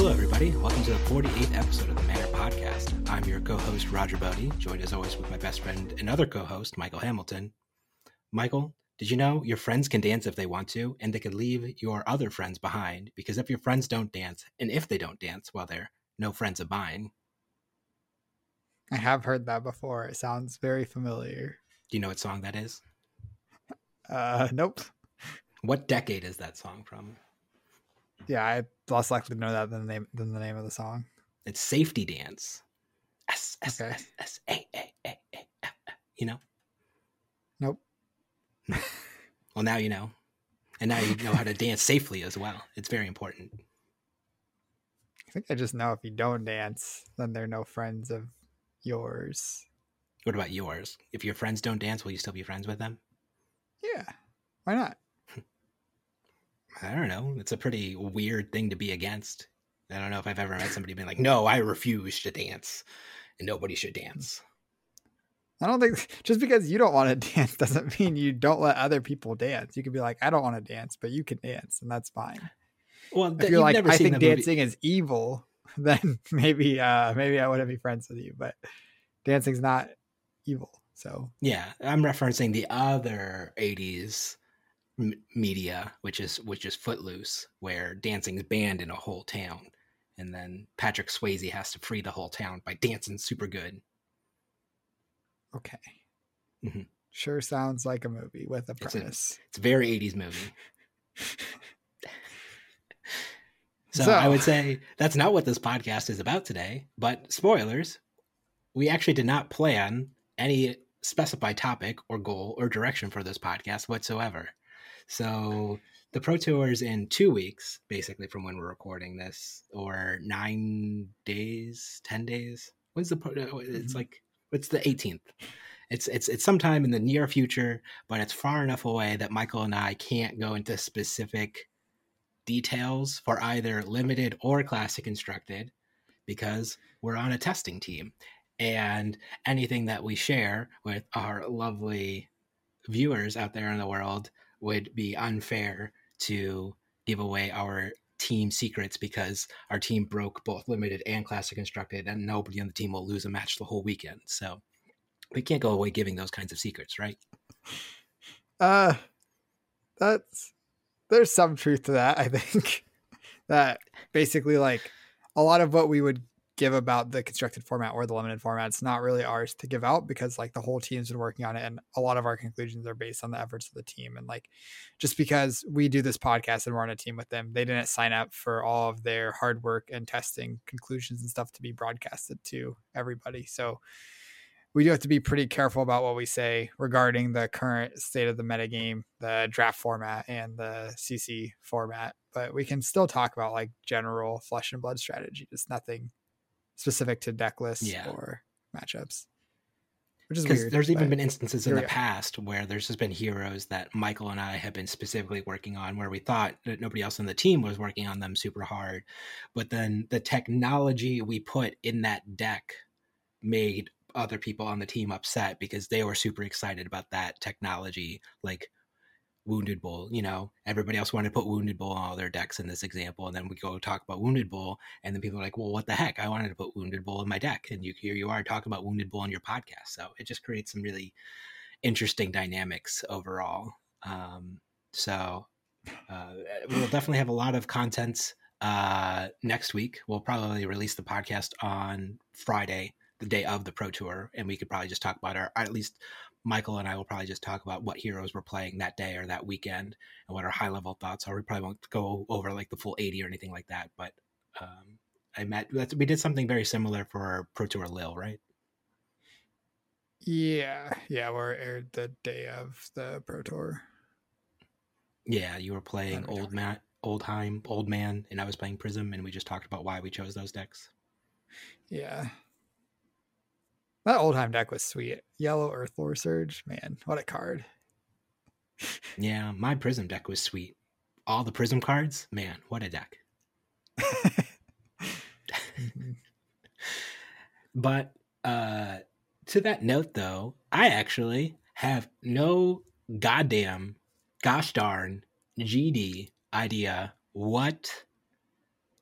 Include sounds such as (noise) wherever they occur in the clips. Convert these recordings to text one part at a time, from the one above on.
Hello, everybody. Welcome to the 48th episode of the Manner Podcast. I'm your co host, Roger Bodee, joined as always with my best friend and other co host, Michael Hamilton. Michael, did you know your friends can dance if they want to, and they can leave your other friends behind? Because if your friends don't dance, and if they don't dance, well, they're no friends of mine. I have heard that before. It sounds very familiar. Do you know what song that is? Uh, nope. What decade is that song from? Yeah, I less likely to know that than the name than the name of the song. It's Safety Dance. S S. S S A A A A. You know? Nope. (laughs) Well, now you know. And now you know how to dance safely as well. It's very important. I think I just know if you don't dance, then they're no friends of yours. What about yours? If your friends don't dance, will you still be friends with them? Yeah, why not? I don't know. It's a pretty weird thing to be against. I don't know if I've ever met somebody being like, no, I refuse to dance and nobody should dance. I don't think just because you don't want to (laughs) dance doesn't mean you don't let other people dance. You could be like, I don't want to dance, but you can dance, and that's fine. Well, If you're like, I think the movie- dancing is evil, (laughs) then maybe uh maybe I wouldn't be friends with you. But dancing's not evil. So Yeah, I'm referencing the other 80s m- media, which is which is Footloose, where dancing is banned in a whole town, and then Patrick Swayze has to free the whole town by dancing super good. okay. Mm-hmm. Sure sounds like a movie with a It's a- premise. It's a very 80s movie. (laughs) So, So- I would say that's not what this podcast is about today, but spoilers, we actually did not plan any specified topic or goal or direction for this podcast whatsoever. So the Pro Tour is in two weeks, basically from when we're recording this, or nine days, ten days. When's the Pro? It's Mhm. like it's the 18th. It's it's it's sometime in the near future, but it's far enough away that Michael and I can't go into specific details for either limited or classic constructed because we're on a testing team and anything that we share with our lovely viewers out there in the world would be unfair to give away our team secrets because our team broke both limited and classic constructed and nobody on the team will lose a match the whole weekend so we can't go away giving those kinds of secrets right Uh that's there's some truth to that, I think. (laughs) that basically like a lot of what we would give about the constructed format or the limited format, it's not really ours to give out because like the whole team's been working on it and a lot of our conclusions are based on the efforts of the team. And like just because we do this podcast and we're on a team with them, they didn't sign up for all of their hard work and testing conclusions and stuff to be broadcasted to everybody. So we do have to be pretty careful about what we say regarding the current state of the metagame, the draft format, and the CC format. But we can still talk about like general flesh and blood strategy, just nothing specific to deck lists Yeah. or matchups. Which is weird. there's even been instances in the past where there's just been heroes that Michael and I have been specifically working on where we thought that nobody else on the team was working on them super hard. But then the technology we put in that deck made other people on the team upset because they were super excited about that technology. Like Wounded Bull, you know, everybody else wanted to put Wounded Bull on all their decks in this example. And then we go talk about Wounded Bull, and then people are like, well, what the heck? I wanted to put Wounded Bull in my deck. And you here you are talking about Wounded Bull on your podcast. So it just creates some really interesting dynamics overall. Um, so uh, we'll definitely have a lot of content uh, next week. We'll probably release the podcast on Friday, the day of the Pro Tour, and we could probably just talk about our, at least Michael and I will probably just talk about what heroes we're playing that day or that weekend and what our high level thoughts are. We probably won't go over like the full 80 or anything like that, but um, I met, that's, we did something very similar for our Pro Tour Lille, right? yeah, yeah, we're aired the day of the Pro Tour. Yeah, you were playing what you're Old Oldhim, Old Man, and I was playing Prism, and we just talked about why we chose those decks. Yeah. That Oldhim deck was sweet. Yellow Earthlore Surge, man, what a card. Yeah, my Prism deck was sweet. All the Prism cards, man, what a deck. (laughs) Mhm. But uh to that note though, I actually have no goddamn gosh darn GD idea what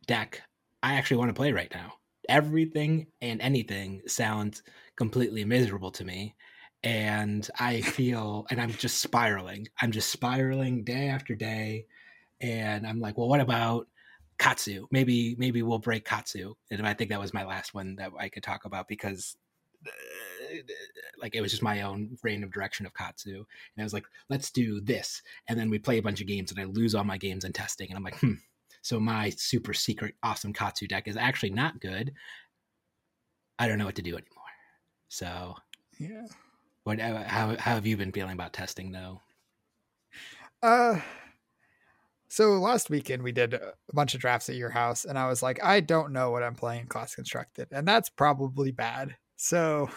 deck I actually want to play right now. Everything and anything sounds completely miserable to me. And I feel, and I'm just spiraling. I'm just spiraling day after day. And I'm like, well, what about Katsu? Maybe, maybe we'll break Katsu. And I think that was my last one that I could talk about because like it was just my own random direction of Katsu. And I was like, let's do this. And then we play a bunch of games and I lose all my games in testing. And I'm like, hmm. So my super secret awesome Katsu deck is actually not good. I don't know what to do anymore. So yeah. What uh, how how have you been feeling about testing though? Uh so last weekend we did a bunch of drafts at your house and I was like, I don't know what I'm playing class constructed. And that's probably bad. So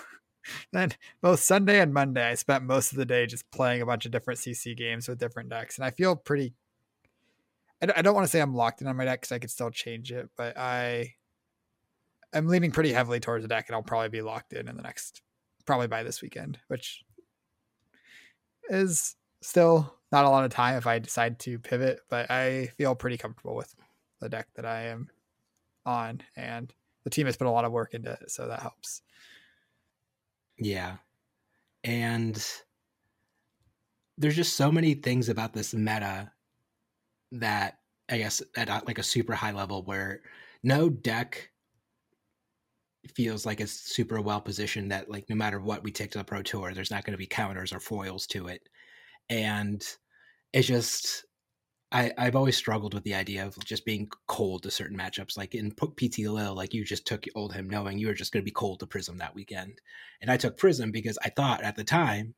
(laughs) then both Sunday and Monday, I spent most of the day just playing a bunch of different CC games with different decks, and I feel pretty. I don't want to say I'm locked in on my deck because I could still change it, but I I'm leaning pretty heavily towards the deck, and I'll probably be locked in in the next, probably by this weekend, which is still not a lot of time if I decide to pivot, but I feel pretty comfortable with the deck that I am on, and the team has put a lot of work into it, so that helps. Yeah. And there's just so many things about this meta that I guess at like a super high level where no deck feels like it's super well positioned that like no matter what we take to the pro tour there's not going to be counters or foils to it and it's just I, I've always struggled with the idea of just being cold to certain matchups. Like in PT Lille, like you just took Oldhim knowing you were just going to be cold to Prism that weekend. And I took Prism because I thought at the time,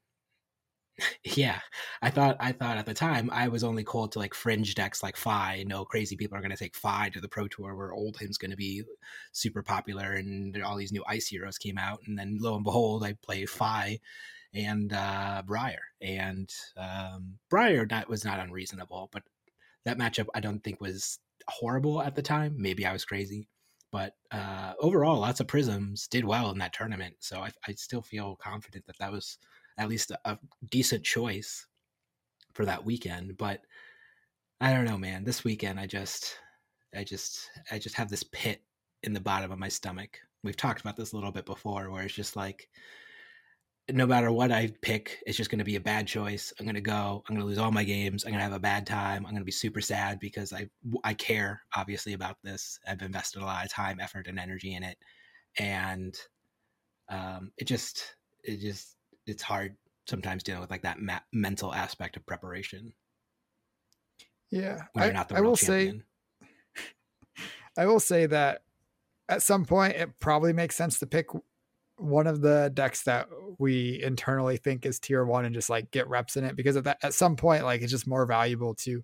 yeah, I thought I thought at the time I was only cold to like fringe decks like Fai. No crazy people are going to take Fai to the Pro Tour where Oldhim's going to be super popular and all these new Ice heroes came out. And then lo and behold, I play Fi and uh, Briar. And um, Briar that was not unreasonable, but that matchup I don't think was horrible at the time. Maybe I was crazy, but uh, overall, lots of Prisms did well in that tournament. So I, I still feel confident that that was at least a, a decent choice for that weekend. But I don't know, man. This weekend, I just, I just, I just have this pit in the bottom of my stomach. We've talked about this a little bit before, where it's just like no matter what I pick, it's just going to be a bad choice. I'm going to go. I'm going to lose all my games. I'm going to have a bad time. I'm going to be super sad because I I care obviously about this. I've invested a lot of time, effort, and energy in it, and um, it just it just it's hard sometimes dealing with like that ma- mental aspect of preparation. Yeah, I, I will champion. say, (laughs) I will say that at some point it probably makes sense to pick one of the decks that we internally think is tier one and just like get reps in it because at that at some point like it's just more valuable to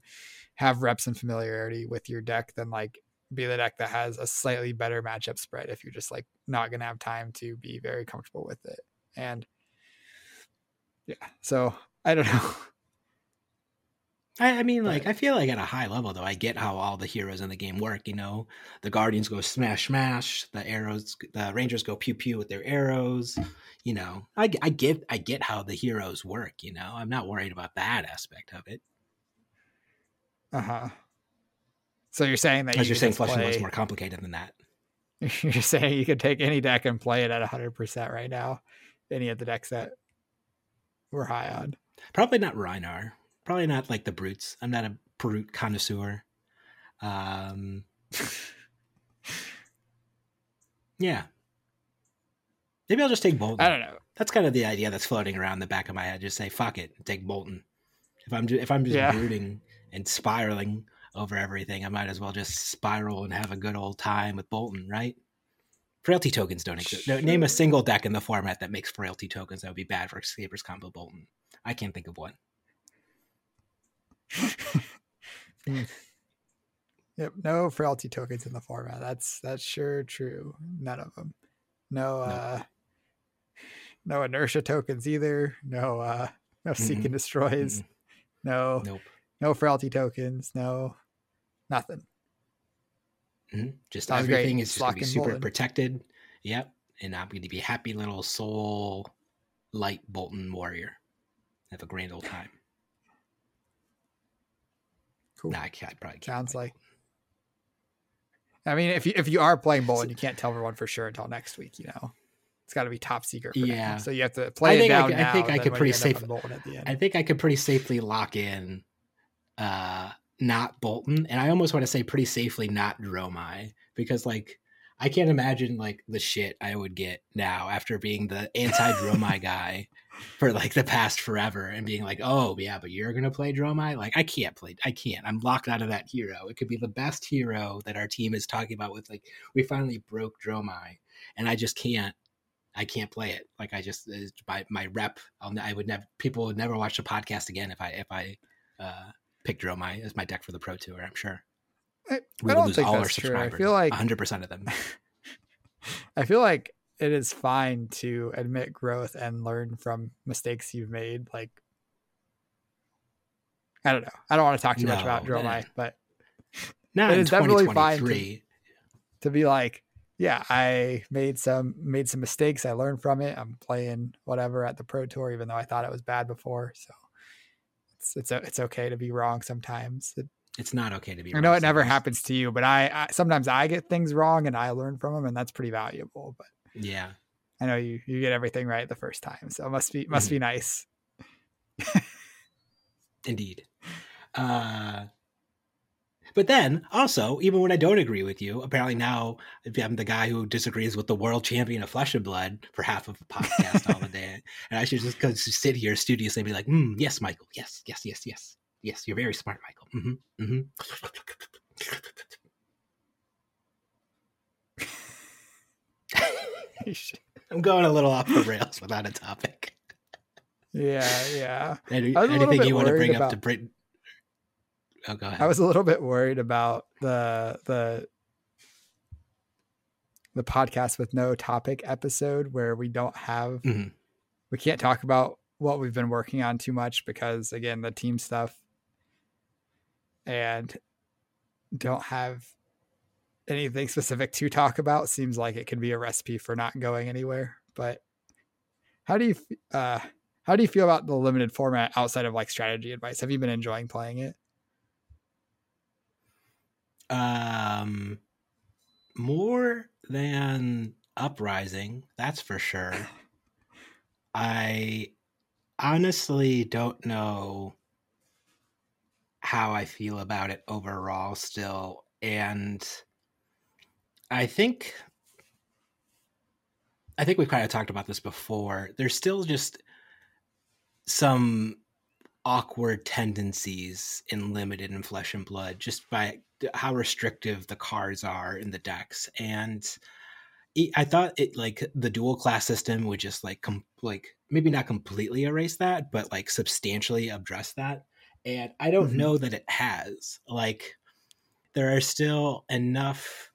have reps and familiarity with your deck than like be the deck that has a slightly better matchup spread if you're just like not gonna have time to be very comfortable with it and yeah so i don't know (laughs) I, I mean, like, I feel like at a high level, though, I get how all the heroes in the game work. You know, the Guardians go smash, smash. The arrows, the Rangers go pew, pew with their arrows. You know, I, I get, I get how the heroes work. You know, I'm not worried about that aspect of it. Uh huh. So you're saying that you you're saying Flushing play... more complicated than that. (laughs) You're saying you could take any deck and play it at 100 percent right now. Any of the decks that we're high on. Probably not Rhinar probably not like the brutes. I'm not a brute connoisseur. Um, (laughs) yeah. Maybe I'll just take Boltyn. I don't know. That's kind of the idea that's floating around the back of my head. Just say fuck it, take Boltyn. If I'm just, if I'm just yeah. brooding and spiraling over everything, I might as well just spiral and have a good old time with Boltyn, right? Frailty tokens don't exist. Sure. Name a single deck in the format that makes frailty tokens that would be bad for Escapers combo Boltyn. I can't think of one. (laughs) Yep, no frailty tokens in the format. That's that's sure true. None of them. No uh no inertia tokens either. No uh no mm-hmm. seek and destroys. Mm-hmm. No nope. no frailty tokens. No nothing. Mm-hmm. Just everything great. is just gonna be super protected. Yep. And I'm going to be happy little soul light Boltyn warrior. Have a grand old time. Cool. Nah, I can't, probably can't Sounds like. I mean, if you if you are playing Boltyn, you can't tell everyone for sure until next week. You know, it's got to be top secret. yeah. Now. So you have to play I think it down I, now. I think I could pretty safely. I think I could pretty safely lock in, uh, not Boltyn, and I almost want to say pretty safely not Dromai because like I can't imagine like the shit I would get now after being the anti Dromai (laughs) guy for like the past forever and being like, oh yeah, but you're gonna play Dromai? Like I can't play I can't. I'm locked out of that hero. It could be the best hero that our team is talking about with like we finally broke Dromai and I just can't I can't play it. Like I just my my rep. I'll, I would never. People would never watch the podcast again if I if I uh, pick Dromai as my deck for the Pro Tour. I'm sure. I, we I don't think that's true. I feel like 100 percent of them. (laughs) I feel like it is fine to admit growth and learn from mistakes you've made. Like, I don't know. I don't want to talk too no, much about Dromai, but not it is definitely fine to, to be like, yeah, I made some made some mistakes. I learned from it. I'm playing whatever at the pro tour, even though I thought it was bad before. So it's it's it's okay to be wrong sometimes. It, it's not okay to be. Wrong. I know it never happens to you, but I, I sometimes I get things wrong and I learn from them, and that's pretty valuable. But yeah, I know you you get everything right the first time, so it must be must mm-hmm. be nice. (laughs) Indeed. Uh, but then also, even when I don't agree with you, apparently now I'm the guy who disagrees with the world champion of flesh and blood for half of the podcast all the day. And I should just, just sit here studiously and be like, mm, yes, Michael. Yes, yes, yes, yes. Yes, you're very smart, Michael. Mm-hmm. Mm-hmm. (laughs) I'm going a little off the rails without a topic. Yeah, yeah. Any, anything you want to bring about, up to bring? Oh, go ahead. I was a little bit worried about the the the podcast with no topic episode where we don't have mm-hmm. we can't talk about what we've been working on too much because again the team stuff and don't have anything specific to talk about seems like it could be a recipe for not going anywhere but how do you uh how do you feel about the limited format outside of like strategy advice have you been enjoying playing it um more than uprising that's for sure i honestly don't know how I feel about it overall still. And I think I think we've kind of talked about this before. There's still just some awkward tendencies in limited and flesh and blood just by how restrictive the cards are in the decks and I thought it like the dual class system would just like com- like maybe not completely erase that, but like substantially address that and I don't mm-hmm. know that it has. Like, there are still enough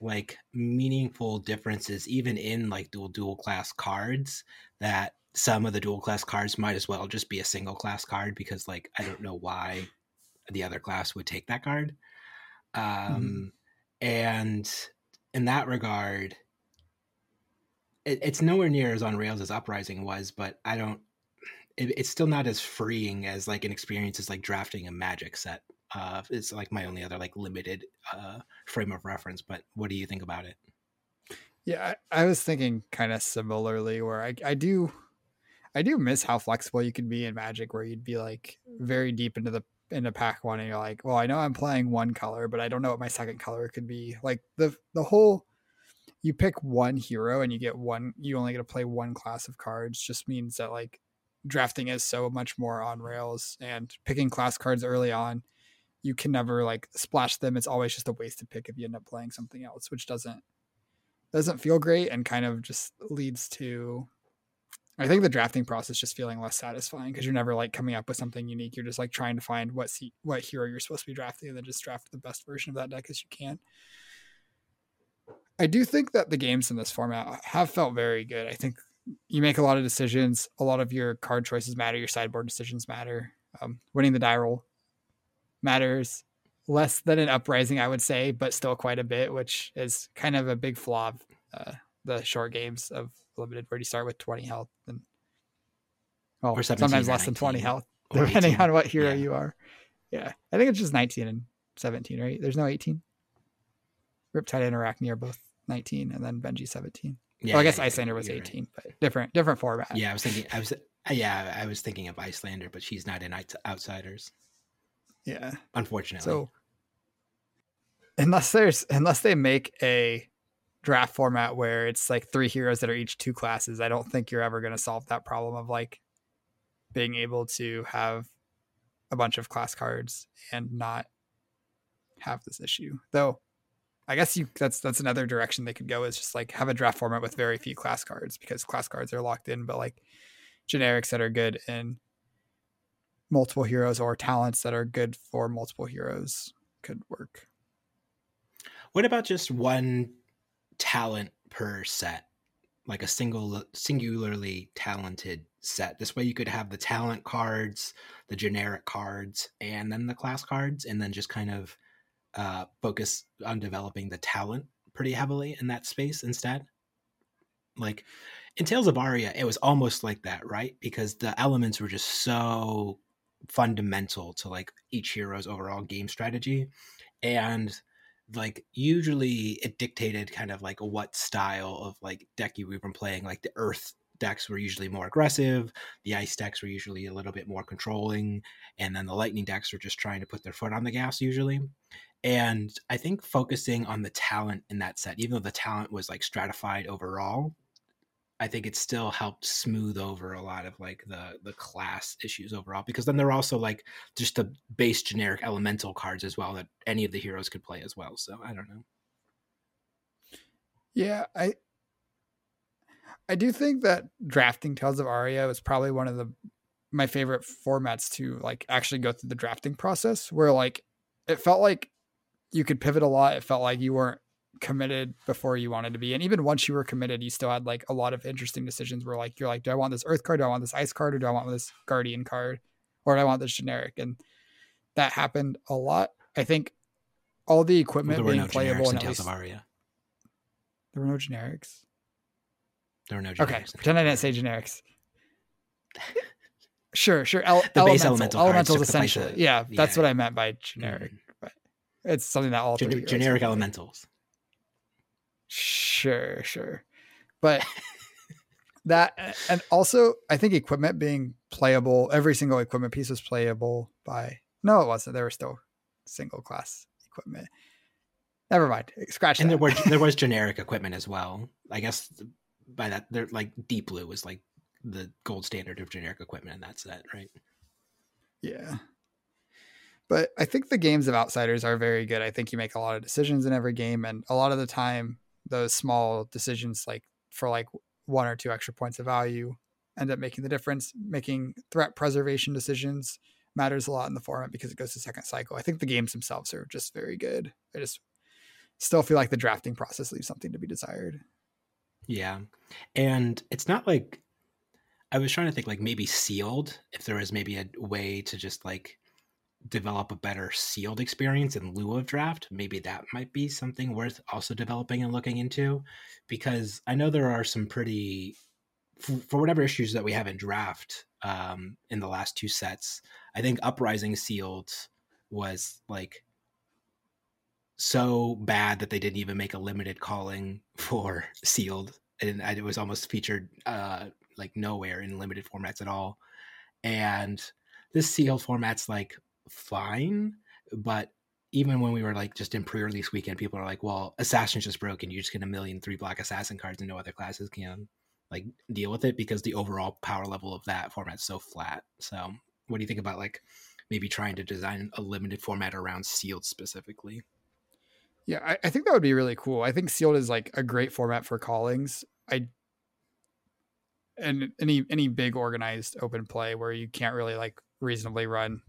like meaningful differences even in like dual dual class cards that some of the dual class cards might as well just be a single class card because like I don't know why the other class would take that card. Mm-hmm. Um mm-hmm. and in that regard it, it's nowhere near as on rails as uprising was but i don't it, it's still not as freeing as like an experience as like drafting a magic set uh it's like my only other like limited uh frame of reference but what do you think about it yeah i, I was thinking kind of similarly where I, I do i do miss how flexible you could be in magic where you'd be like very deep into the into pack one and you're like well i know i'm playing one color but i don't know what my second color could be. Like the the whole you pick one hero and you get one you only get to play one class of cards just means that like drafting is so much more on rails and picking class cards early on you can never like splash them. It's always just a wasted pick if you end up playing something else which doesn't doesn't feel great and kind of just leads to I think the drafting process just feeling less satisfying because you're never like coming up with something unique. You're just like trying to find what se- what hero you're supposed to be drafting and then just draft the best version of that deck as you can. I do think that the games in this format have felt very good. I think you make a lot of decisions. A lot of your card choices matter. Your sideboard decisions matter. Um, winning the die roll matters less than an uprising, I would say, but still quite a bit, which is kind of a big flaw of uh, the short games of limited, where you start with 20 health and oh, well, sometimes less than 20 health, depending 18. on what hero yeah. you are. Yeah, I think it's just 19 and 17, right? There's no 18. Riptide and Arakni are both 19, and then Benji 17. Yeah, well, I guess yeah, Iyslander was you're 18, but different different format. Yeah, I was thinking. I was. Yeah, I was thinking of Iyslander, but she's not in Outsiders, yeah. unfortunately. So unless there's unless they make a draft format where it's like three heroes that are each two classes, I don't think you're ever going to solve that problem of like being able to have a bunch of class cards and not have this issue. Though I guess you that's that's another direction they could go is just like have a draft format with very few class cards because class cards are locked in, but like generics that are good in multiple heroes or talents that are good for multiple heroes could work. What about just one talent per set, like a single singularly talented set? This way, you could have the talent cards, the generic cards, and then the class cards, and then just kind of uh, focus on developing the talent pretty heavily in that space instead. Like in Tales of Aria, it was almost like that, right? Because the elements were just so fundamental to like each hero's overall game strategy and like usually it dictated kind of like what style of like deck you were playing like the earth decks were usually more aggressive the ice decks were usually a little bit more controlling and then the lightning decks were just trying to put their foot on the gas usually and i think focusing on the talent in that set even though the talent was like stratified overall I think it still helped smooth over a lot of like the the class issues overall because then there are also like just the base generic elemental cards as well that any of the heroes could play as well. So I don't know. Yeah, I I do think that drafting Tales of Aria was probably one of the my favorite formats to like actually go through the drafting process where like it felt like you could pivot a lot. It felt like you weren't committed before you wanted to be. And even once you were committed, you still had like a lot of interesting decisions where like you're like, do I want this earth card? Do I want this ice card? Or do I want this guardian card? Or do I want this generic? And that happened a lot. I think all the equipment Well, being no playable in Tales least, of Aria. there were no generics. There were no generics. Okay, pretend I didn't say generics. Sure, sure. El- The base elemental, elemental cards elementals took the place essentially. of- yeah, that's yeah. what I meant by generic. Mm. But it's something that all Gen- generic elementals. Sure, sure. But that and also I think equipment being playable, every single equipment piece was playable by no, it wasn't. There were still single class equipment. Never mind. Scratch And that. there were (laughs) there was generic equipment as well. I guess by that they're like deep blue was like the gold standard of generic equipment in that set, right? Yeah. But I think the games of outsiders are very good. I think you make a lot of decisions in every game and a lot of the time those small decisions like for like one or two extra points of value end up making the difference. Making threat preservation decisions matters a lot in the format because it goes to second cycle. I think the games themselves are just very good. I just still feel like the drafting process leaves something to be desired. Yeah. And it's not like I was trying to think like maybe sealed, if there was maybe a way to just like develop a better sealed experience in lieu of draft, maybe that might be something worth also developing and looking into because I know there are some pretty for, whatever issues that we have in draft um in the last two sets. I think Uprising sealed was like so bad that they didn't even make a limited calling (laughs) for sealed and it was almost featured uh like nowhere in limited formats at all and this sealed format's like fine but even when we were like just in pre-release weekend people are like well assassin's just broken you just get a million three black assassin cards and no other classes can like deal with it because the overall power level of that format's so flat so what do you think about like maybe trying to design a limited format around sealed specifically Yeah, I, I think that would be really cool. I think sealed is like a great format for callings. I and any any big organized open play where you can't really like reasonably run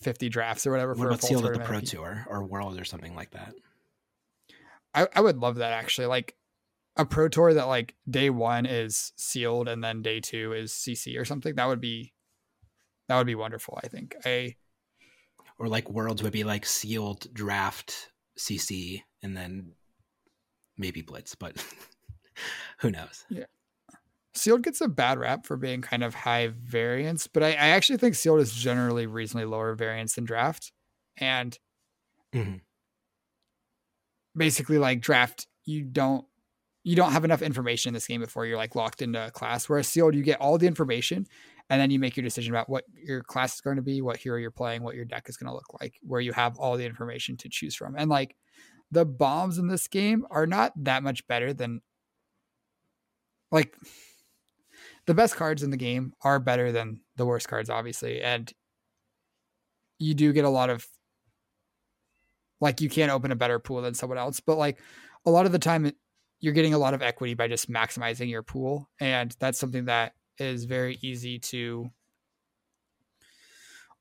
50 drafts or whatever what for about a sealed at the pro tour or world or something like that I, I would love that actually. Like a pro tour that like day one is sealed and then day two is CC or something. That would be that would be wonderful. I think. I or like worlds would be like sealed draft cc and then maybe blitz but (laughs) who knows sealed gets a bad rap for being kind of high variance, but I, I actually think sealed is generally reasonably lower variance than draft. And Mhm. basically like draft you don't you don't have enough information in this game before you're like locked into a class. Whereas sealed, you get all the information and then you make your decision about what your class is going to be, what hero you're playing, what your deck is going to look like, where you have all the information to choose from. And like the bombs in this game are not that much better than like the best cards in the game are better than the worst cards, obviously. And you do get a lot of like you can't open a better pool than someone else, but like a lot of the time you're getting a lot of equity by just maximizing your pool. And that's something that is very easy to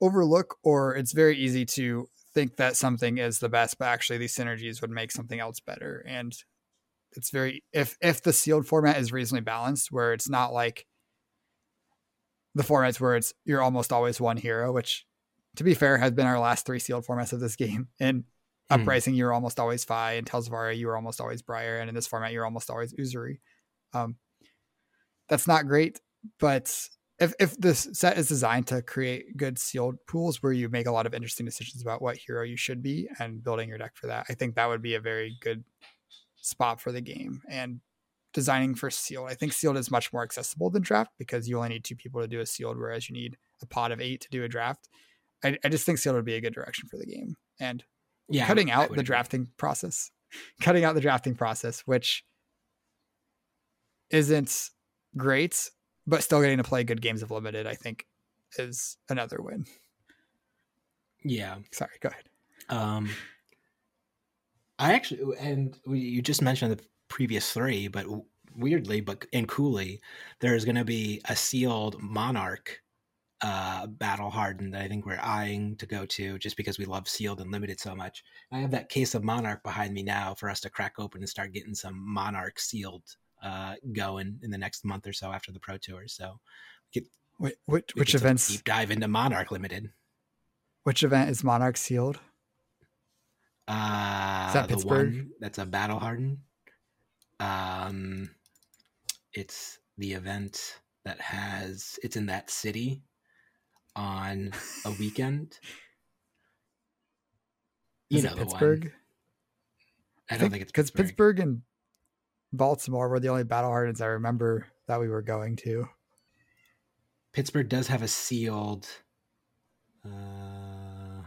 overlook, or it's very easy to think that something is the best, but actually these synergies would make something else better. And it's very if if the sealed format is reasonably balanced, where it's not like the formats where it's you're almost always one hero, which to be fair has been our last three sealed formats of this game. (laughs) And Mm. Uprising, you're almost always Fai, and Tales of Aria, you were almost always Briar, and in this format, you're almost always Uzuri. Um, that's not great, but if if this set is designed to create good sealed pools where you make a lot of interesting decisions about what hero you should be and building your deck for that, I think that would be a very good spot for the game. And designing for sealed, I think sealed is much more accessible than draft because you only need two people to do a sealed, whereas you need a pot of eight to do a draft. I, I just think sealed would be a good direction for the game. And yeah, cutting out the agree. drafting process, (laughs) cutting out the drafting process, which isn't great, but still getting to play good games of limited, I think, is another win. Yeah. Sorry, go ahead. Um, I actually, and you just mentioned the previous three, but weirdly, but and coolly, there's going to be a sealed monarch uh, battle hardened that I think we're eyeing to go to just because we love sealed and limited so much. I have that case of Monarch behind me now for us to crack open and start getting some Monarch sealed uh, going in the next month or so after the Pro Tour. So, get, Wait, which which events deep dive into Monarch Limited? Which event is Monarch sealed? Uh, is that Pittsburgh? that's a battle hardened. Um, it's the event that has it's in that city on a (laughs) weekend. You Is know Pittsburgh. I, I don't think, it's because Pittsburgh. Pittsburgh and Baltimore were the only battle hardens I remember that we were going to. Pittsburgh does have a sealed, uh,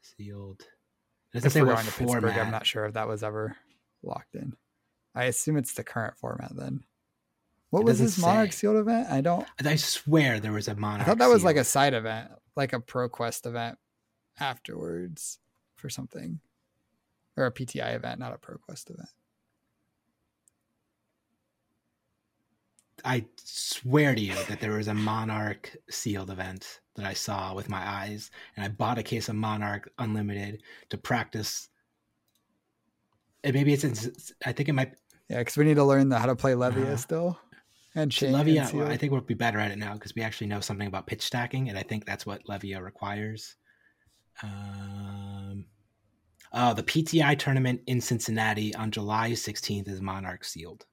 sealed. It doesn't if say we're going to Pittsburgh, I'm not sure if that was ever locked in. I assume it's the current format then. What it was this Monarch Sealed event? I don't. I swear there was a Monarch. I thought that was like a side event, like a ProQuest event afterwards for something, or a PTI event, not a ProQuest event. I swear to you that there was a Monarch sealed event that I saw with my eyes, and I bought a case of Monarch Unlimited to practice. And maybe it's, in, I think it might. Yeah, because we need to learn the, how to play Levia uh, still and chain. Levia, and I think we'll be better at it now because we actually know something about pitch stacking, and I think that's what Levia requires. Um, oh, the PTI tournament in Cincinnati on July 16th is Monarch sealed.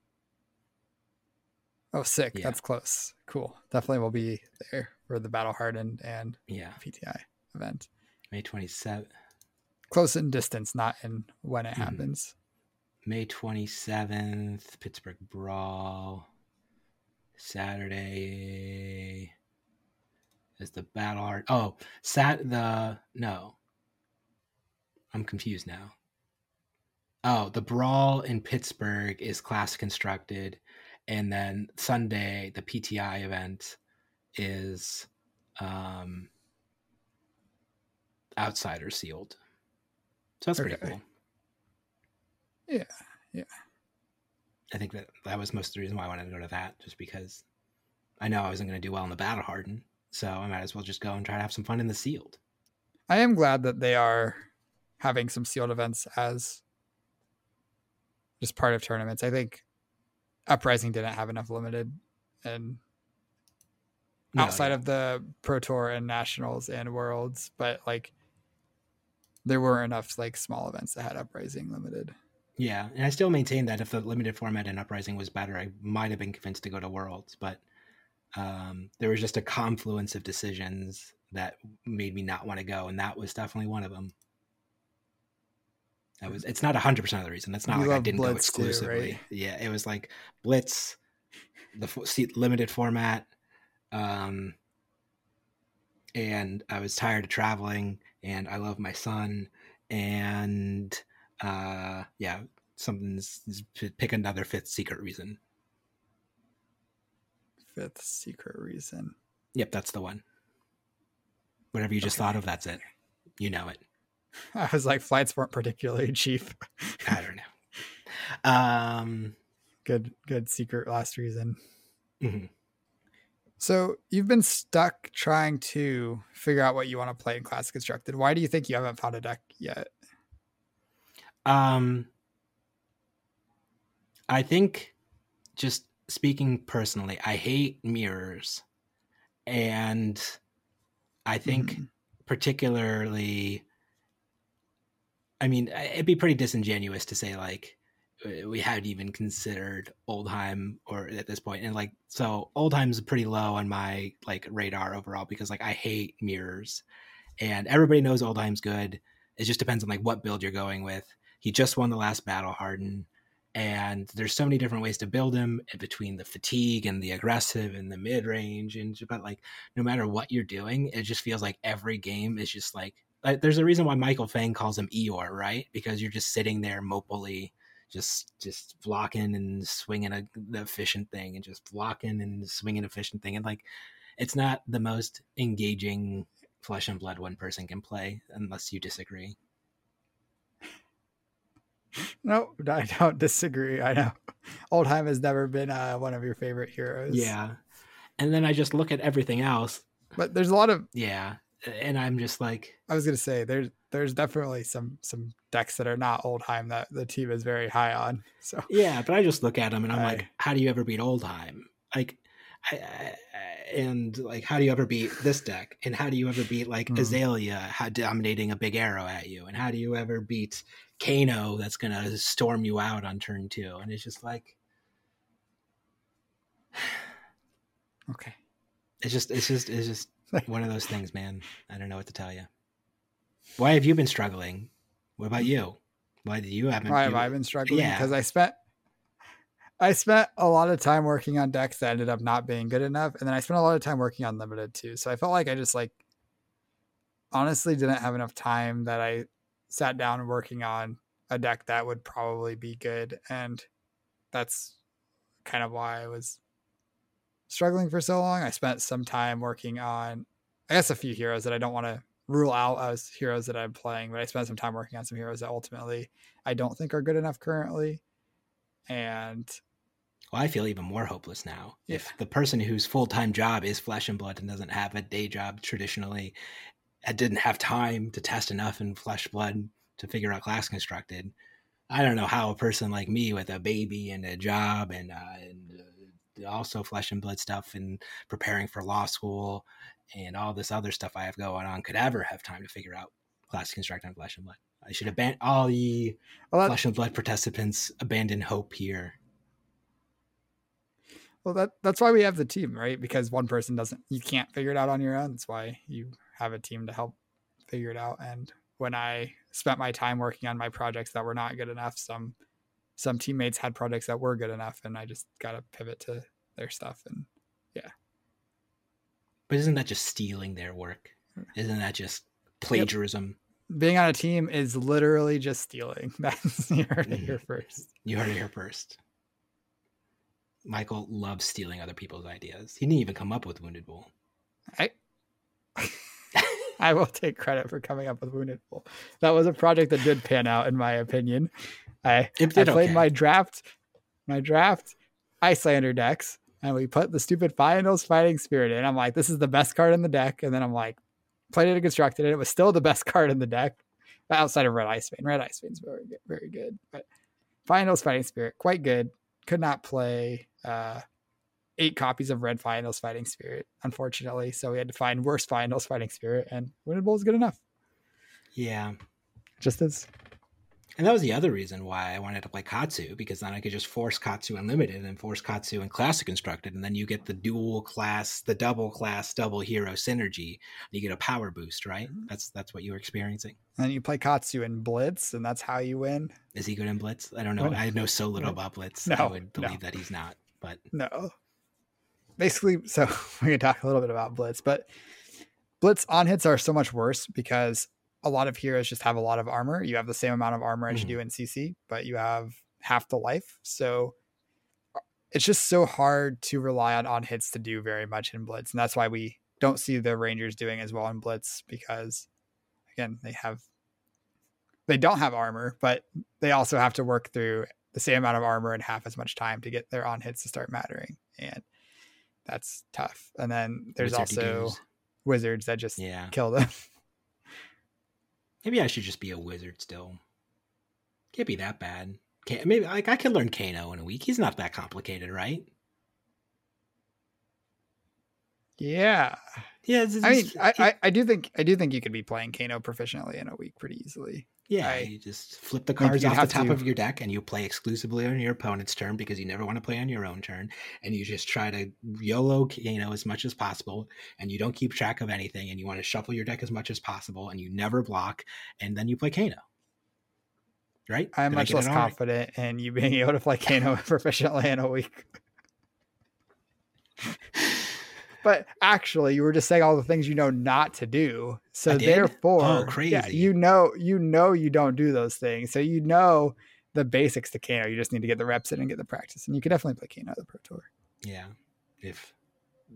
Oh, sick! Yeah. That's close. Cool. Definitely will be there for the Battle Hardened and yeah PTI event. May 27th. Close in distance, not in when it mm-hmm. happens. May 27th, Pittsburgh Brawl. Saturday is the battle art. Oh, sat the no. I'm confused now. Oh, the brawl in Pittsburgh is class constructed, and then Sunday the PTI event is um outsider sealed. So that's okay. pretty cool. Yeah, yeah. I think that that was most of the reason why I wanted to go to that, just because I know I wasn't going to do well in the battle harden, so I might as well just go and try to have some fun in the sealed. I am glad that they are having some sealed events as just part of tournaments. I think Uprising didn't have enough limited and no, outside no. of the Pro Tour and Nationals and Worlds, but like there were enough like small events that had Uprising limited. Yeah, and I still maintain that if the limited format in Uprising was better, I might have been convinced to go to Worlds, but um, there was just a confluence of decisions that made me not want to go, and that was definitely one of them. That was it's not hundred percent of the reason. It's not You like I didn't go Blitz too, exclusively. right? Yeah, it was like Blitz, the seat limited format, um, and I was tired of traveling, and I love my son, and uh, yeah, something's pick another fifth secret reason. Fifth secret reason. Yep, that's the one. Whatever you just Okay. thought of, that's it. You know it. (laughs) I was like, flights weren't particularly cheap. (laughs) I don't know. Um, good, good secret last reason. mhm. So you've been stuck trying to figure out what you want to play in Classic Constructed. Why do you think you haven't found a deck yet? Um, I think, just speaking personally, I hate mirrors, and I think Mhm. particularly, I mean, it'd be pretty disingenuous to say like uh, we hadn't even considered Oldhim or at this point, and like so Oldhim's pretty low on my like radar overall because like I hate mirrors, and everybody knows Oldhim's good. It just depends on like what build you're going with. He just won the last battle harden, and there's so many different ways to build him eh, between the fatigue and the aggressive and the mid range, and but like no matter what you're doing, it just feels like every game is just like. like, There's a reason why Michael Fang calls him Eeyore, right? Because you're just sitting there mopily, just just blocking and swinging a the efficient thing, and just blocking and swinging efficient thing, and like it's not the most engaging flesh and blood one person can play unless you disagree. (laughs) No, (laughs) I don't disagree. I know Oldhim has never been uh, one of your favorite heroes. Yeah. And then I just look at everything else. but there's a lot of. Yeah. And I'm just like, I was gonna say there's there's definitely some some decks that are not Oldhim that the team is very high on. So yeah, but I just look at them and I'm like, how do you ever beat Oldhim? Like, I, I, and like, how do you ever beat this deck? And how do you ever beat like Mhm. Azalea how, dominating a big arrow at you? And how do you ever beat Kano that's gonna storm you out on turn two? And it's just like, okay, (sighs) it's just, it's just, it's just (laughs) one of those things, man. I don't know what to tell you. Why have you been struggling? What about you? Why do you haven't? why have you- I been struggling? yeah. Because I spent I spent a lot of time working on decks that ended up not being good enough, and then I spent a lot of time working on limited too. So I felt like I just like honestly didn't have enough time that I sat down working on a deck that would probably be good, and that's kind of why I was struggling for so long. I spent some time working on, I guess, a few heroes that I don't want to rule out as heroes that I'm playing, but I spent some time working on some heroes that ultimately I don't think are good enough currently. And Well, I feel even more hopeless now. If the person whose full time job is flesh and blood and doesn't have a day job traditionally, and didn't have time to test enough in flesh blood to figure out class constructed, I don't know how a person like me with a baby and a job and, uh, and uh, also flesh and blood stuff and preparing for law school and all this other stuff I have going on could ever have time to figure out class construct on flesh and blood. I should abandon all the well, flesh and blood participants abandon hope here. Well that that's why we have the team, right? Because one person doesn't you can't figure it out on your own. That's why you have a team to help figure it out. And when I spent my time working on my projects that were not good enough, some some teammates had projects that were good enough and I just gotta pivot to their stuff and yeah, But isn't that just stealing their work? Isn't that just plagiarism? being on a team is literally just stealing. (laughs) That's (laughs) you heard it here first. You heard it here first. Michael loves stealing other people's ideas. He didn't even come up with Wounded Bull. I (laughs) I will take credit for coming up with Wounded Bull. That was a project that did pan out, in my opinion. I I played okay. my draft, my draft Iyslander decks, and we put the stupid Finals Fighting Spirit in. I'm like, this is the best card in the deck, and then I'm like, played it and constructed it. It was still the best (laughs) card in the deck, outside of Red Ice Vein. Red Ice Vein's very good, very good, but Finals Fighting Spirit quite good. Could not play uh, eight copies of Red Finals Fighting Spirit, unfortunately. So we had to find worse Finals Fighting Spirit, and Wounded Bull is good enough. Yeah. Just as And that was the other reason why I wanted to play Katsu, because then I could just force Katsu Unlimited and force Katsu and Classic Constructed, and then you get the dual class, the double class, double hero synergy. You get a power boost, right? Mm-hmm. That's that's what you were experiencing. And you play Katsu in Blitz, and that's how you win. Is he good in Blitz? I don't know. What? I know so little about Blitz. I would believe no. that he's not. But No. Basically, so (laughs) we can talk a little bit about Blitz, but Blitz on hits are so much worse because a lot of heroes just have a lot of armor. You have the same amount of armor as Mhm. you do in CC, but you have half the life. So uh, it's just so hard to rely on on hits to do very much in Blitz. And that's why we don't see the Rangers doing as well in Blitz because, again, they have. They don't have armor, but they also have to work through the same amount of armor in half as much time to get their on hits to start mattering. And that's tough. And then there's wizardy also dudes. wizards that just yeah, kill them. (laughs) maybe I should just be a wizard still. Can't be that bad. Can't, maybe like I can learn Kano in a week. He's not that complicated, right? Yeah. Yeah, it's, I mean, it's- I, I, I do think I do think you could be playing Kano proficiently in a week pretty easily. Yeah, I you just flip the cards off the top to- of your deck and you play exclusively on your opponent's turn because you never want to play on your own turn. And you just try to YOLO, you know, as much as possible. And you don't keep track of anything. And you want to shuffle your deck as much as possible. And you never block. And then you play Kano. Right? I'm Did much less it all right? confident in you being able to play Kano (laughs) proficiently in a week. (laughs) But actually, you were just saying all the things you know not to do. So oh, therefore, Oh, yeah, you know, you know, you don't do those things. So you know the basics to Kano. You just need to get the reps in and get the practice, and you can definitely play Kano at the Pro Tour. Yeah. If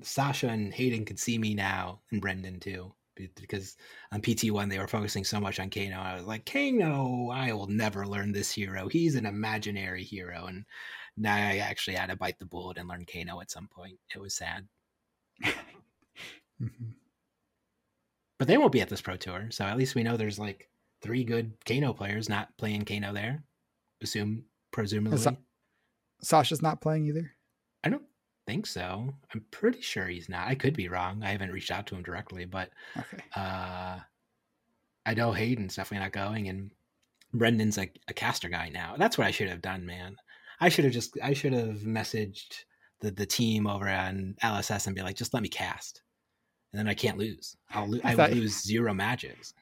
Sasha and Hayden could see me now, and Brendan too, because on PT1 they were focusing so much on Kano. I was like, Kano, I will never learn this hero. He's an imaginary hero. And now I actually had to bite the bullet and learn Kano at some point. It was sad. Mhm. But they won't be at this Pro Tour. So at least we know there's like three good Kano players not playing Kano there. Assume, presumably. Sa- Sasha's not playing either. I don't think so. I'm pretty sure he's not. I could be wrong. I haven't reached out to him directly, but Okay. uh I know Hayden's definitely not going and Brendan's like a caster guy now. That's what I should have done, man. I should have just I should have messaged the, the team over on LSS and be like, just let me cast. And then I can't lose. I'll lo- I I thought would you- lose zero matches.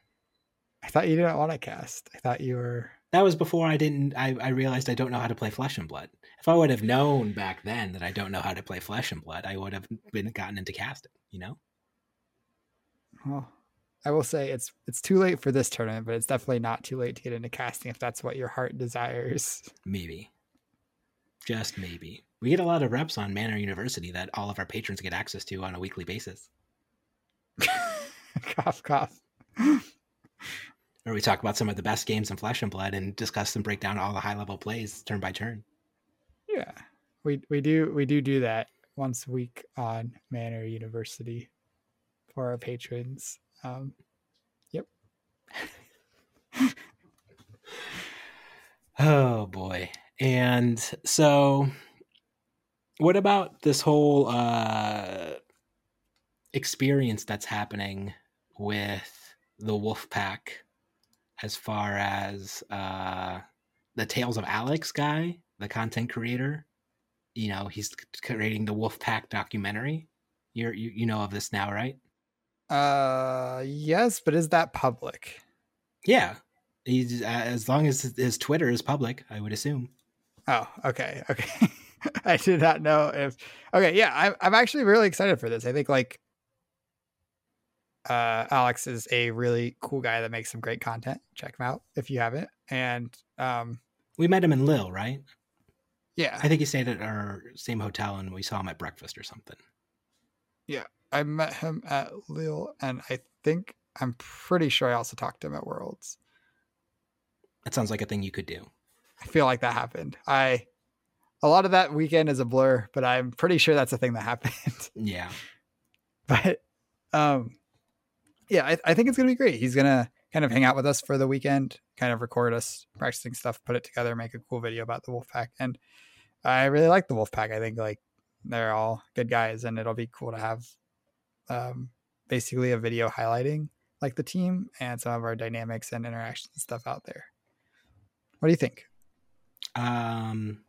I thought you didn't want to cast. I thought you were. That was before I didn't I, I realized I don't know how to play flesh and blood. If I would have known back then that I don't know how to play flesh and blood, I would have been gotten into casting, you know? Well, I will say it's it's too late for this tournament, but it's definitely not too late to get into casting if that's what your heart desires. Maybe. Just maybe. We get a lot of reps on Manner University that all of our patrons get access to on a weekly basis. (laughs) cough, cough. Where we talk about some of the best games in Flesh and Blood and discuss and break down all the high level plays turn by turn. Yeah, we we do we do do that once a week on Manner University for our patrons. Um, yep. (laughs) Oh boy. And so what about this whole uh experience that's happening with the wolf pack as far as uh the Tales of Alex guy, the content creator? You know, he's creating the wolf pack documentary. You're you, you know of this now, right? uh, yes, but is that public? Yeah. He's uh, as long as his- his Twitter is public, I would assume. Oh, okay, okay. (laughs) (laughs) I did not know if. Okay, yeah, I'm I'm actually really excited for this. I think like uh Alex is a really cool guy that makes some great content. Check him out if you haven't. And um We met him in Lille, right? yeah, I think he stayed at our same hotel and we saw him at breakfast or something. Yeah. I met him at Lille and I think I'm pretty sure I also talked to him at Worlds. That sounds like a thing you could do. I feel like that happened. I a lot of that weekend is a blur, but I'm pretty sure that's a thing that happened. (laughs) Yeah. but um yeah I, I think it's gonna be great he's gonna kind of hang out with us for the weekend kind of record us practicing stuff put it together make a cool video about the Wolfpack. and i really like the Wolfpack. i think like they're all good guys and it'll be cool to have um basically a video highlighting like the team and some of our dynamics and interactions and stuff out there What do you think? Um,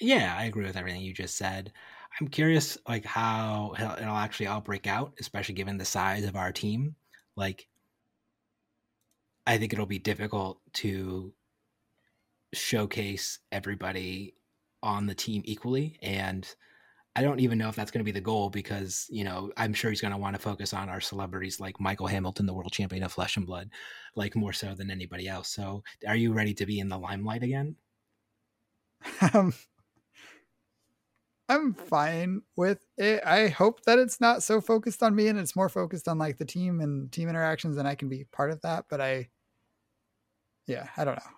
yeah, I agree with everything you just said. I'm curious, like how it'll actually all break out, especially given the size of our team. Like, I think it'll be difficult to showcase everybody on the team equally, and I don't even know if that's going to be the goal because you know I'm sure he's going to want to focus on our celebrities like Michael Hamilton, the world champion of Flesh and Blood, like more so than anybody else. So, are you ready to be in the limelight again? (laughs) Um, I'm fine with it. I hope that it's not so focused on me and it's more focused on like the team and team interactions and I can be part of that. But I, yeah, I don't know.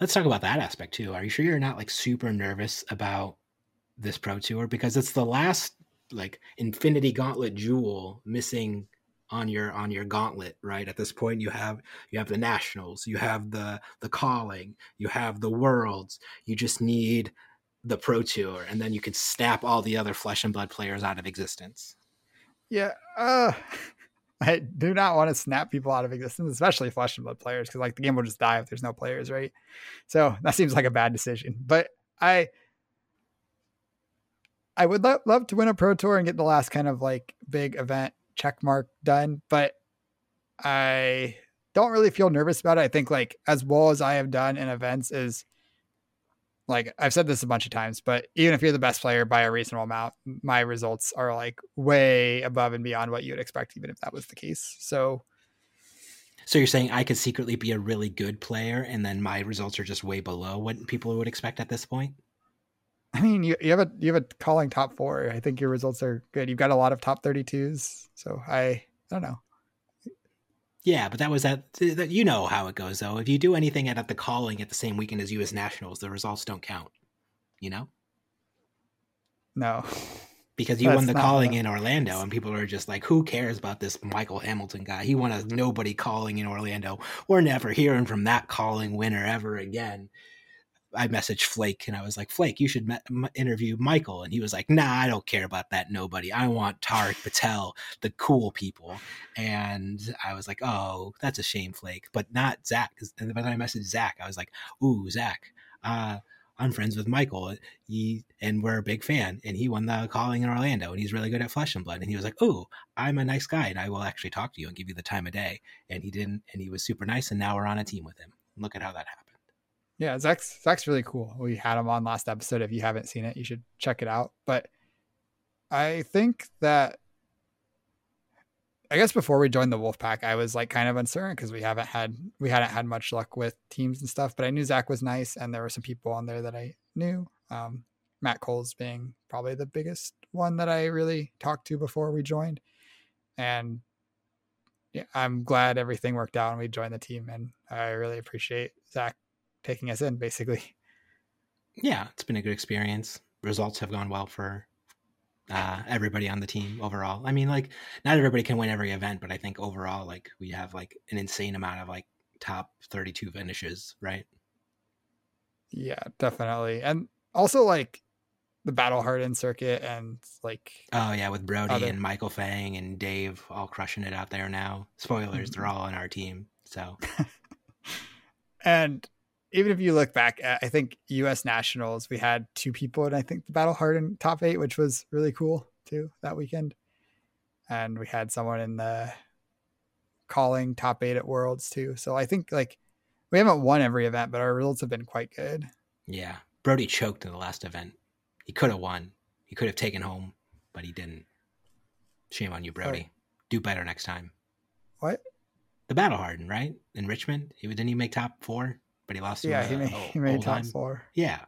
Let's talk about that aspect too. Are you sure you're not like super nervous about this pro tour because it's the last like infinity gauntlet jewel missing on your on your gauntlet right at this point you have you have the nationals you have the the calling you have the worlds you just need the pro tour and then you could snap all the other flesh and blood players out of existence. Yeah uh (laughs) i do not want to snap people out of existence especially flesh and blood players because like the game will just die if there's no players right? So that seems like a bad decision but i i would lo- love to win a pro tour and get the last kind of like big event check mark done but i don't really feel nervous about it. I think like as well as i have done in events is like I've said this a bunch of times, but even if you're the best player by a reasonable amount, my results are like way above and beyond what you would expect, even if that was the case. So, so you're saying I could secretly be a really good player, and then my results are just way below what people would expect at this point? I mean, you, you have a you have a calling top four. I think your results are good. You've got a lot of top thirty twos. So I I don't know. Yeah, but that was that, that. You know how it goes, though. If you do anything at, at the calling at the same weekend as U.S. Nationals, the results don't count. You know? No. Because you won the calling in Orlando, and people are just like, "Who cares about this Michael Hamilton guy? He won a nobody calling in Orlando. We're never hearing from that calling winner ever again." I messaged Flake and I was like, Flake, you should me- interview Michael. And he was like, Nah, I don't care about that. Nobody. I want Tariq Patel, the cool people. And I was like, Oh, that's a shame, Flake, but not Zach. And then I messaged Zach. I was like, Ooh, Zach, uh, I'm friends with Michael. He and we're a big fan. And he won the calling in Orlando, and he's really good at flesh and blood. And he was like, "Oh, I'm a nice guy, and I will actually talk to you and give you the time of day." And he didn't, and he was super nice. And now we're on a team with him. Look at how that happened. Yeah, Zach's Zach's really cool. We had him on last episode. If you haven't seen it, you should check it out. But I think that I guess before we joined the Wolfpack, I was like kind of uncertain because we haven't had we hadn't had much luck with teams and stuff. But I knew Zach was nice, and there were some people on there that I knew. Um, Matt Coles being probably the biggest one that I really talked to before we joined, and yeah, I'm glad everything worked out and we joined the team. And I really appreciate Zach taking us in, basically. (laughs) Yeah, it's been a good experience. Results have gone well for uh, everybody on the team overall. I mean, like not everybody can win every event, but I think overall, like we have like an insane amount of like top 32 finishes, right? Yeah, definitely. And also like the battle hardened circuit and like oh yeah with brody other... and michael fang and dave all crushing it out there now spoilers mm-hmm. they're all on our team so (laughs) and even if you look back at, I think U.S. Nationals, we had two people, and I think the Battle Hardened top eight, which was really cool too that weekend. And we had someone in the calling top eight at Worlds too. So I think like we haven't won every event, but our results have been quite good. Yeah, Brody choked in the last event. He could have won. He could have taken home, but he didn't. Shame on you, Brody. Do better next time. What? The Battle Hardened, right? In Richmond, he didn't he make top four? But he lost. Yeah, he made, (laughs) he made top four. Yeah,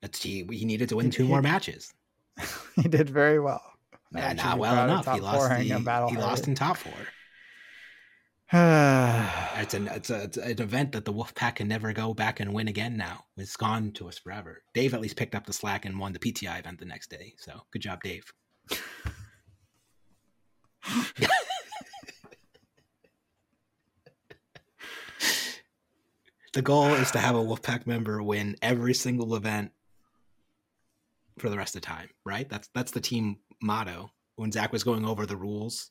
that's he. He needed to win two he, more matches. (laughs) he did very well. Not well enough. He lost. The, he lost in top four. (sighs) it's an it's, a, it's an event that the Wolfpack can never go back and win again. Now it's gone to us forever. Dave at least picked up the slack and won the PTI event the next day. So good job, Dave. (laughs) the goal is to have a Wolfpack member win every single event for the rest of the time, right? That's that's the team motto. When Zach was going over the rules,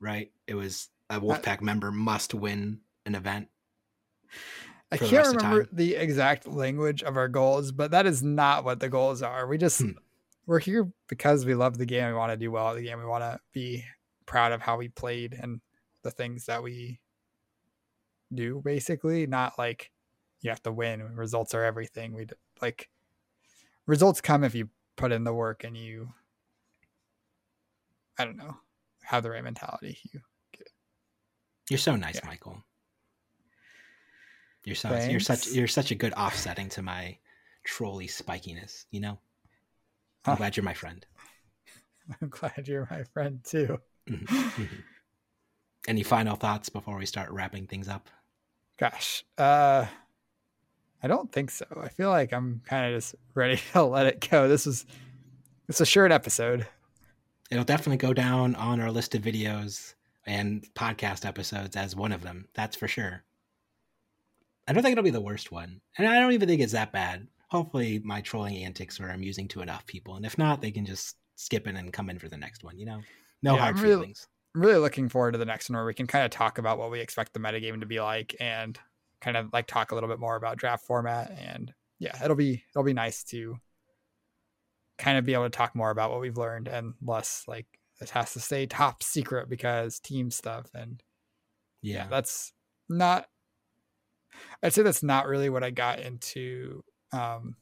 right? It was a Wolfpack member must win an event. I for the can't rest of remember time. the exact language of our goals, but that is not what the goals are. We just Hmm. we're here because we love the game. We want to do well at the game. We want to be proud of how we played and the things that we do. Basically, not like you have to win. Results are everything. We like results come if you put in the work and you. I don't know. Have the right mentality. You You're so nice, Yeah. Michael. You're so you're such you're such a good offsetting to my trolley spikiness. You know. I'm Huh. glad you're my friend. (laughs) I'm glad you're my friend too. Mhm, mhm. Any final thoughts before we start wrapping things up? Gosh, uh, I don't think so. I feel like I'm kind of just ready (laughs) to let it go. This is it's a short episode. It'll definitely go down on our list of videos and podcast episodes as one of them. That's for sure. I don't think it'll be the worst one, and I don't even think it's that bad. Hopefully, my trolling antics are amusing to enough people, and if not, they can just skip it and come in for the next one. You know, no Yeah, hard I'm really- feelings. Really looking forward to the next one where we can kind of talk about what we expect the metagame to be like and kind of like talk a little bit more about draft format and yeah, it'll be it'll be nice to kind of be able to talk more about what we've learned and less like it has to stay top secret because team stuff and Yeah, that's not i'd say that's not really what i got into um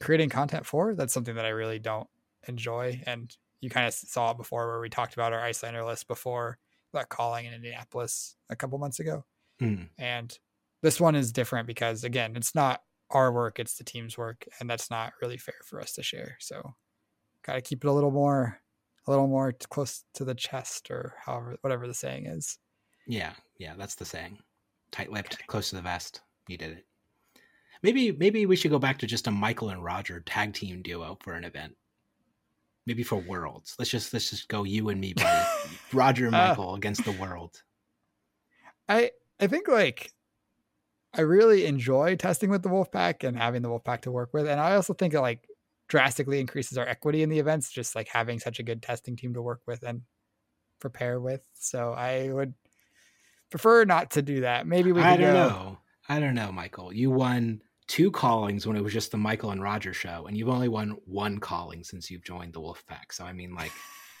creating content for. That's something that i really don't enjoy and you kind of saw it before where we talked about our Iyslander list before that calling in indianapolis a couple months ago Mm, and this one is different because again it's not our work it's the team's work and that's not really fair for us to share so got to keep it a little more a little more t- close to the chest or however whatever the saying is yeah, yeah. That's the saying. Tight-lipped, close to the vest. You did it. Maybe, maybe we should go back to just a Michael and Roger tag team duo for an event. Maybe for Worlds. Let's just let's just go you and me, buddy. (laughs) Roger and Uh, Michael against the world. I I think like I really enjoy testing with the Wolfpack and having the Wolfpack to work with, and I also think it like drastically increases our equity in the events, just like having such a good testing team to work with and prepare with. So I would prefer not to do that. Maybe we I could don't go. know. I don't know, Michael. You won two callings when it was just the Michael and Roger show, and you've only won one calling since you've joined the Wolfpack. So I mean, like,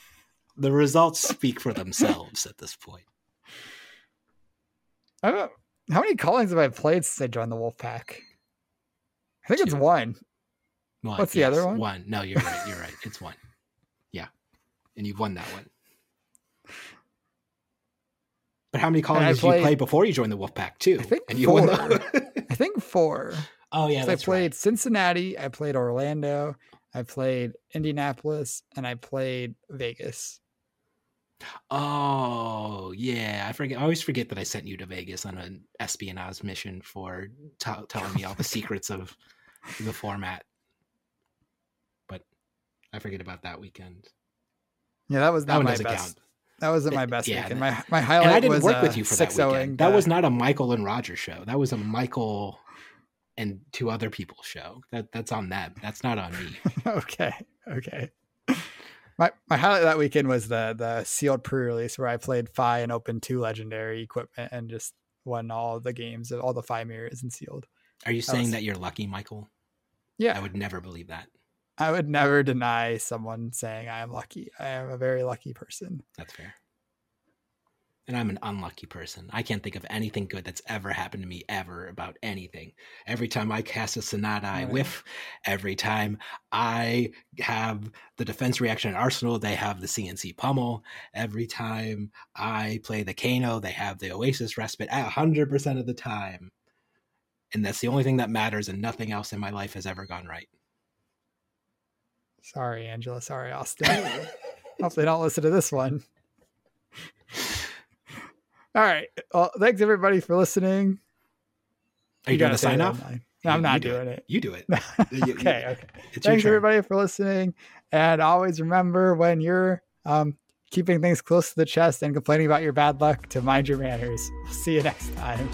(laughs) the results speak for themselves at this point. I don't. How many callings have I played since I joined the Wolfpack? I think it's one. One, What's the other one? One. No, you're right. You're right. It's one. Yeah, and you've won that one. But how many callings did you play before you joined the Wolfpack too? I think and you won four. the- (laughs) I think four. Oh yeah, I played right. Cincinnati, I played Orlando, I played Indianapolis, and I played Vegas. Oh yeah, I forget. I always forget that I sent you to Vegas on an espionage mission for t- telling me all the (laughs) secrets of the format. But I forget about that weekend. Yeah, that was That my best. count. That wasn't my best yeah, weekend. My my highlight And I didn't was work uh, with you for that weekend. That was not a Michael and Roger show. That was a Michael and two other people's show. That that's on them. That's not on me. (laughs) okay. Okay. My my highlight that weekend was the the sealed pre-release where I played Fai and opened two legendary equipment and just won all the games, of all the Fai mirrors and sealed. Are you saying was- that you're lucky, Michael? Yeah, I would never believe that. I would never deny someone saying I am lucky. I am a very lucky person. That's fair. And I'm an unlucky person. I can't think of anything good that's ever happened to me ever about anything. Every time I cast a Sonata, I oh, Right. whiff. Every time I have the defense reaction in Arsenal, they have the CNC pummel. Every time I play the Kano, they have the Oasis respite at 100% of the time. And that's the only thing that matters, and nothing else in my life has ever gone right. Sorry, Angela. Sorry, Austin. Hope they don't listen to this one. All right. Well, thanks everybody for listening. Are you, doing gotta a sign off? You- I'm not doing it. You do it. (laughs) okay. you- Okay. It's Thanks everybody for listening. And always remember when you're um, keeping things close to the chest and complaining about your bad luck to mind your manners. We'll see you next time.